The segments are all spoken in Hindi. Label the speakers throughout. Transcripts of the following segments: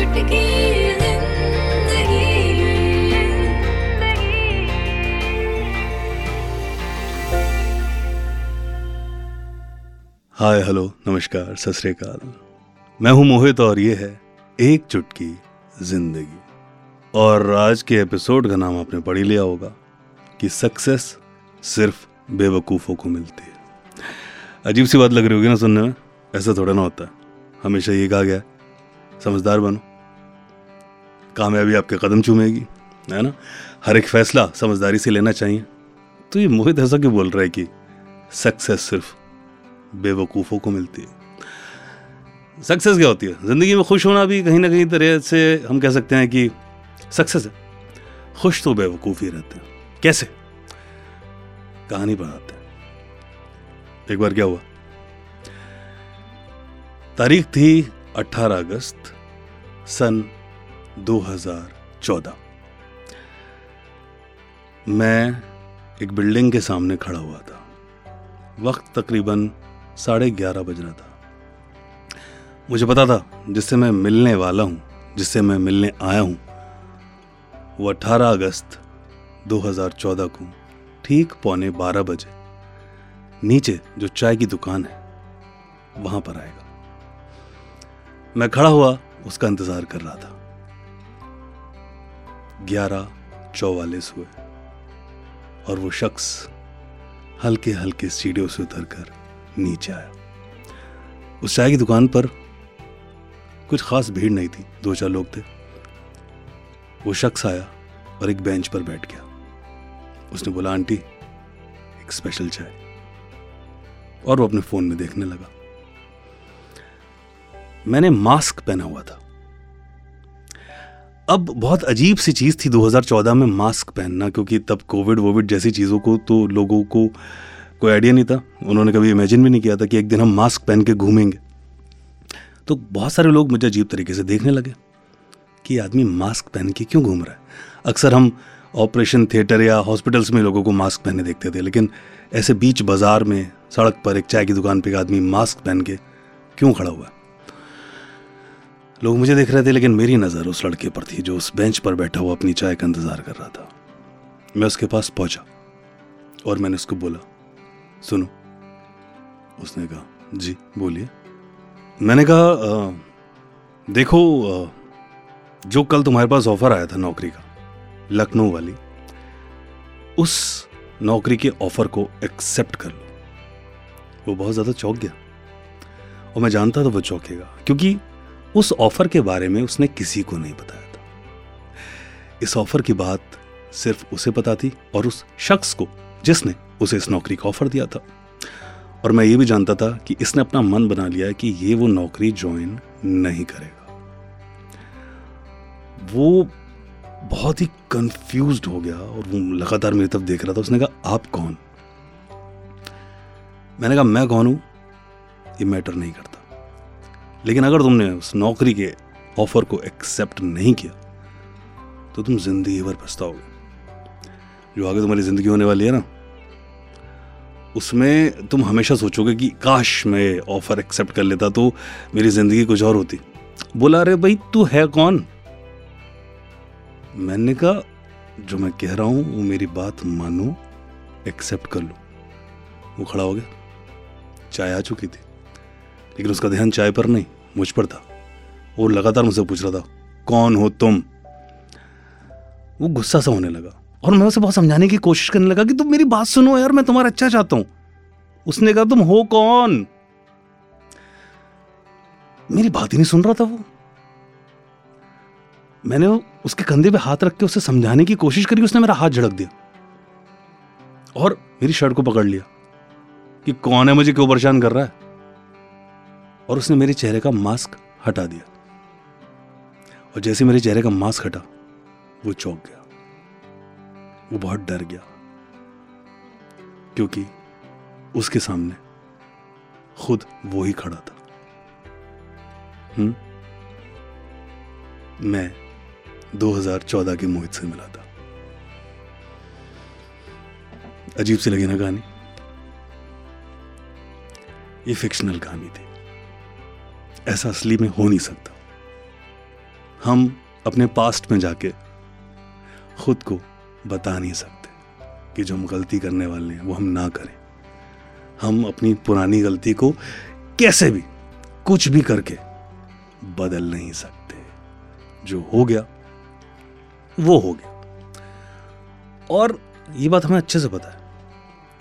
Speaker 1: हाय, हेलो, नमस्कार, सत मैं हूँ मोहित और ये है एक चुटकी ज़िंदगी। और आज के एपिसोड का नाम आपने पढ़ ही लिया होगा कि सक्सेस सिर्फ़ बेवकूफ़ों को मिलती है। अजीब सी बात लग रही होगी ना सुनने में, ऐसा थोड़ा ना होता। है हमेशा ये कहा गया समझदार बनो। कामयाबी आपके कदम चूमेगी, है ना? हर एक फैसला समझदारी से लेना चाहिए। तो ये मोहित ऐसा क्यों बोल रहा है कि सक्सेस सिर्फ़ बेवकूफ़ों को मिलती है? सक्सेस क्या होती है? ज़िंदगी में खुश होना भी कहीं ना कहीं तरह से हम कह सकते हैं कि सक्सेस है। खुश तो बेवकूफ़ ही रहते हैं। कैसे? कहानी बनाते हैं। एक बार क्या हुआ? तारीख थी 18 अगस्त, सन 2014 मैं एक बिल्डिंग के सामने खड़ा हुआ था। वक्त तकरीबन साढ़े ग्यारह बज रहा था। मुझे पता था, जिससे मैं मिलने वाला हूँ, जिससे मैं मिलने आया हूँ, वो 18 अगस्त 2014 को ठीक पौने 12 बजे नीचे जो चाय की दुकान है, वहाँ पर आएगा। मैं खड़ा हुआ उसका इंतज़ार कर रहा था। ग्यारह चौवालीस हुए। और वो शख्स हल्के हल्के सीढ़ियों से उतर कर नीचे आया। उस चाय की दुकान पर कुछ खास भीड़ नहीं थी दो चार लोग थे। वो शख्स आया और एक बेंच पर बैठ गया। उसने बोला, आंटी, एक स्पेशल चाय। और वो अपने फ़ोन में देखने लगा। मैंने मास्क पहना हुआ था। अब बहुत अजीब सी चीज़ थी 2014 में मास्क पहनना, क्योंकि तब कोविड वोविड जैसी चीज़ों को तो लोगों को कोई आइडिया नहीं था। उन्होंने कभी इमेजिन भी नहीं किया था कि एक दिन हम मास्क पहन के घूमेंगे। तो बहुत सारे लोग मुझे अजीब तरीके से देखने लगे कि आदमी मास्क पहन के क्यों घूम रहा है। अक्सर हम ऑपरेशन थिएटर या हॉस्पिटल्स में लोगों को मास्क पहने देखते थे, लेकिन ऐसे बीच बाज़ार में सड़क पर एक चाय की दुकान पर एक आदमी मास्क पहन के क्यों खड़ा हुआ? लोग मुझे देख रहे थे लेकिन मेरी नज़र उस लड़के पर थी जो उस बेंच पर बैठा हुआ अपनी चाय का इंतज़ार कर रहा था। मैं उसके पास पहुँचा और मैंने उसको बोला सुनो। उसने कहा जी बोलिए। मैंने कहा "अ, देखो अ, जो कल तुम्हारे पास ऑफ़र आया था नौकरी का लखनऊ वाली उस नौकरी के ऑफ़र को एक्सेप्ट कर लो। वो बहुत ज़्यादा चौंक गया। और मैं जानता था वो चौंकेगा क्योंकि उस ऑफ़र के बारे में उसने किसी को नहीं बताया था। इस ऑफ़र की बात सिर्फ़ उसे पता थी और उस शख्स को जिसने उसे इस नौकरी का ऑफ़र दिया था। और मैं ये भी जानता था कि इसने अपना मन बना लिया कि ये वो नौकरी ज्वाइन नहीं करेगा। वो बहुत ही कंफ्यूज हो गया और वो लगातार मेरी तरफ़ देख रहा था। उसने कहा, आप कौन? मैंने कहा, मैं कौन हूँ? ये मैटर नहीं करता। लेकिन अगर तुमने उस नौकरी के ऑफ़र को एक्सेप्ट नहीं किया तो तुम ज़िंदगी भर पछताओगे। जो आगे तुम्हारी ज़िंदगी होने वाली है ना, उसमें तुम हमेशा सोचोगे कि, काश मैं ऑफ़र एक्सेप्ट कर लेता तो मेरी ज़िंदगी कुछ और होती। बोला, अरे भाई, तू है कौन? मैंने कहा, जो मैं कह रहा हूँ, वो मेरी बात मानो, एक्सेप्ट कर लो। वो खड़ा हो गया। चाय आ चुकी थी। लेकिन उसका ध्यान चाय पर नहीं, मुझ पर था। वो लगातार मुझसे पूछ रहा था, कौन हो तुम? वो गुस्सा सा होने लगा और मैं उसे बहुत समझाने की कोशिश करने लगा कि, तुम मेरी बात सुनो यार, मैं तुम्हारा अच्छा चाहता हूँ। उसने कहा, तुम हो कौन? मेरी बात ही नहीं सुन रहा था वो। मैंने उसके कंधे पे हाथ रख के उसे समझाने की कोशिश करी, उसने मेरा हाथ झड़क दिया और मेरी शर्ट को पकड़ लिया कि कौन है मुझे क्यों परेशान कर रहा है? और उसने मेरे चेहरे का मास्क हटा दिया। और जैसे मेरे चेहरे का मास्क हटा, वो चौंक गया। वो बहुत डर गया, क्योंकि उसके सामने खुद वो ही खड़ा था। हम्म? मैं 2014 के मोहित से मिला था। अजीब सी लगी ना कहानी। ये फिक्शनल कहानी थी। ऐसा असली में हो नहीं सकता। हम अपने पास्ट में जाके खुद को बता नहीं सकते कि जो हम गलती करने वाले हैं, वो हम ना करें। हम अपनी पुरानी गलती को कैसे भी, कुछ भी करके बदल नहीं सकते। जो हो गया, वो हो गया। और ये बात हमें अच्छे से पता है।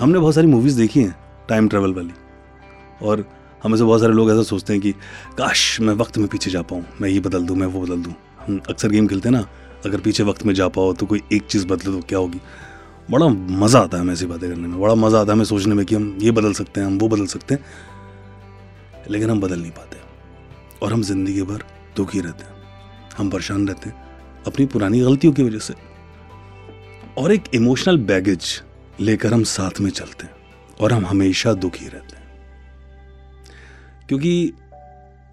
Speaker 1: हमने बहुत सारी मूवीज़ देखी हैं टाइम ट्रेवल वाली। और हमें से बहुत सारे लोग ऐसा सोचते हैं कि, काश मैं वक्त में पीछे जा पाऊँ, मैं ये बदल दूँ, मैं वो बदल दूँ। हम अक्सर गेम खेलते हैं ना, अगर पीछे वक्त में जा पाओ तो कोई एक चीज़ बदले तो क्या होगी? बड़ा मज़ा आता है हमें ऐसी बातें करने में, बड़ा मज़ा आता है हमें सोचने में कि हम ये बदल सकते हैं, हम वो बदल सकते हैं। लेकिन हम बदल नहीं पाते और हम ज़िंदगी भर दुखी रहते हैं, हम परेशान रहते हैं, अपनी पुरानी गलतियों की वजह से। और एक इमोशनल बैगेज लेकर हम साथ में चलते हैं और हम हमेशा दुखी रहते हैं। क्योंकि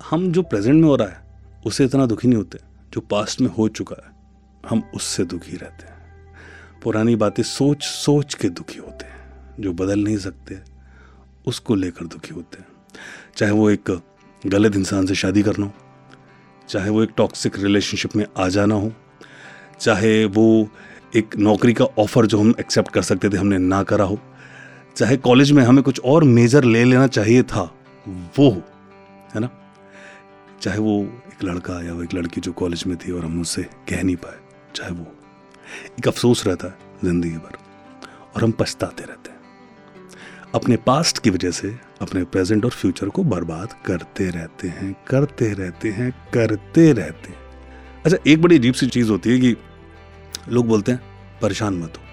Speaker 1: हम जो प्रेजेंट में हो रहा है उससे इतना दुखी नहीं होते, जो पास्ट में हो चुका है, हम उससे दुखी रहते हैं। पुरानी बातें सोच सोच के दुखी होते हैं, जो बदल नहीं सकते, उसको लेकर दुखी होते हैं। चाहे वो एक गलत इंसान से शादी करना हो, चाहे वो एक टॉक्सिक रिलेशनशिप में आ जाना हो, चाहे वो एक नौकरी का ऑफ़र जो हम एक्सेप्ट कर सकते थे, हमने ना करा हो, चाहे कॉलेज में हमें कुछ और मेजर ले लेना चाहिए था वो हो, है ना? चाहे वो एक लड़का या वो एक लड़की जो कॉलेज में थी और हम उससे कह नहीं पाए, चाहे वो एक अफसोस रहता है ज़िंदगी भर, और हम पछताते रहते हैं। अपने पास्ट की वजह से अपने प्रेजेंट और फ्यूचर को बर्बाद करते रहते हैं, करते रहते हैं, करते रहते हैं। अच्छा एक बड़ी अजीब सी चीज़ होती है कि लोग बोलते हैं, परेशान मत हो।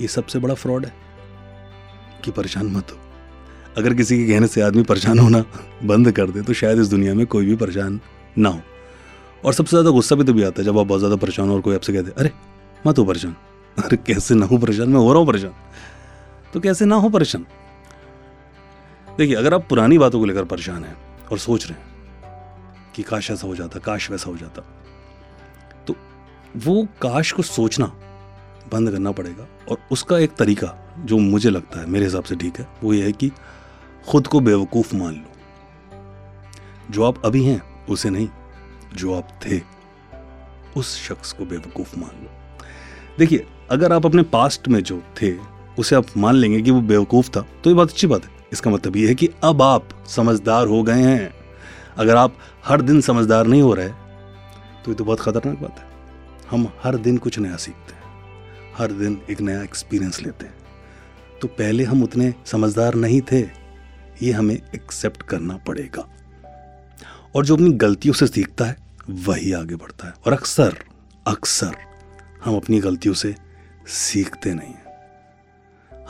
Speaker 1: ये सबसे बड़ा फ्रॉड है कि परेशान मत हो। अगर किसी के कहने से आदमी परेशान होना बंद कर दे तो शायद इस दुनिया में कोई भी परेशान ना हो। और सबसे ज़्यादा गुस्सा भी तभी आता है जब आप बहुत ज़्यादा परेशान हो और कोई आपसे कहते अरे मत हो परेशान। अरे, कैसे ना हो परेशान? मैं हो रहा हूँ परेशान। तो कैसे ना हो परेशान? देखिए, अगर आप पुरानी बातों को लेकर परेशान हैं और सोच रहे हैं कि काश ऐसा हो जाता, काश वैसा हो जाता तो वो काश को सोचना बंद करना पड़ेगा। और उसका एक तरीका जो मुझे लगता है, मेरे हिसाब से ठीक है, वो ये है कि खुद को बेवकूफ़ मान लो। जो आप अभी हैं, उसे नहीं, जो आप थे, उस शख्स को बेवकूफ़ मान लो। देखिए, अगर आप अपने पास्ट में जो थे, उसे आप मान लेंगे कि वो बेवकूफ़ था तो ये बात अच्छी बात है। इसका मतलब ये है कि अब आप समझदार हो गए हैं। अगर आप हर दिन समझदार नहीं हो रहे तो ये तो बहुत खतरनाक बात है। हम हर दिन कुछ नया सीखते हैं, हर दिन एक नया एक्सपीरियंस लेते हैं। तो पहले हम उतने समझदार नहीं थे। ये हमें एक्सेप्ट करना पड़ेगा। और जो अपनी गलतियों से सीखता है, वही आगे बढ़ता है। और अक्सर अक्सर हम अपनी गलतियों से सीखते नहीं हैं।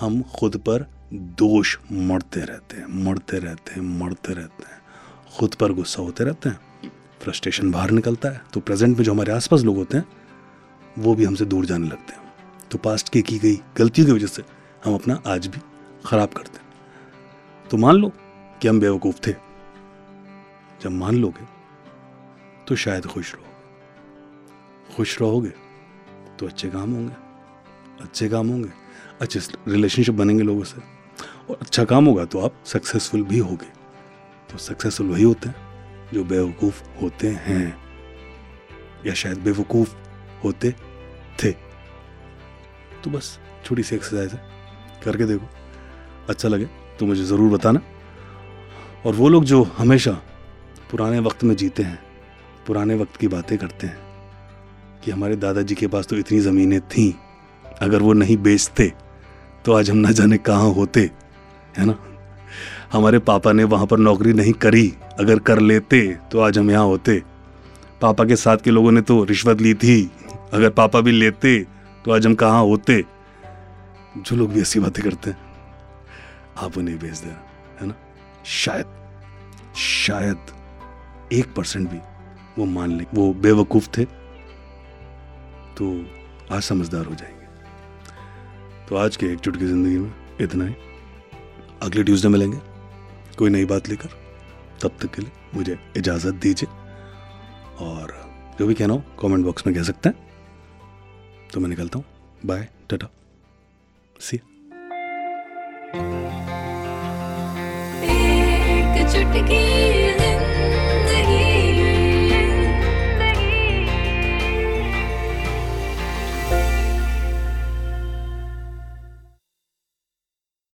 Speaker 1: हम खुद पर दोष मरते रहते हैं, मरते रहते हैं, मरते रहते हैं। खुद पर गुस्सा होते रहते हैं। फ्रस्ट्रेशन बाहर निकलता है। तो प्रेजेंट में जो हमारे आसपास लोग होते हैं, वो भी हमसे दूर जाने लगते हैं। तो पास्ट की की गई गलतियों की वजह से हम अपना आज भी खराब करते हैं। तो मान लो कि हम बेवकूफ़ थे। जब मान लोगे तो शायद खुश रहोगे। खुश रहोगे तो अच्छे काम होंगे। अच्छे काम होंगे, अच्छे रिलेशनशिप बनेंगे लोगों से। और अच्छा काम होगा तो आप सक्सेसफुल भी होगे। तो सक्सेसफुल वही होते हैं, जो बेवकूफ़ होते हैं। या शायद बेवकूफ़ होते थे। तो बस, छोटी सी एक्सरसाइज है। करके देखो। अच्छा लगे। तो मुझे ज़रूर बताना। और वो लोग जो हमेशा पुराने वक्त में जीते हैं, पुराने वक्त की बातें करते हैं, कि हमारे दादाजी के पास तो इतनी ज़मीनें थीं, अगर वो नहीं बेचते तो आज हम ना जाने कहाँ होते, है ना? हमारे पापा ने वहाँ पर नौकरी नहीं करी, अगर कर लेते तो आज हम यहाँ होते। पापा के साथ के लोगों ने तो रिश्वत ली थी, अगर पापा भी लेते तो आज हम कहाँ होते? जो लोग भी ऐसी बातें करते हैं। आप उन्हें भेज देना, है ना? शायद शायद एक परसेंट भी वो मान ले, वो बेवकूफ़ थे तो आज समझदार हो जाएँगे। तो आज के एकजुट की ज़िंदगी में इतना ही। अगले ट्यूसडे मिलेंगे। कोई नई बात लेकर, तब तक के लिए मुझे इजाज़त दीजिए। और जो भी कहना हो कमेंट बॉक्स में कह सकते हैं। तो मैं निकलता हूँ। बाय टाटा सी
Speaker 2: चुटकी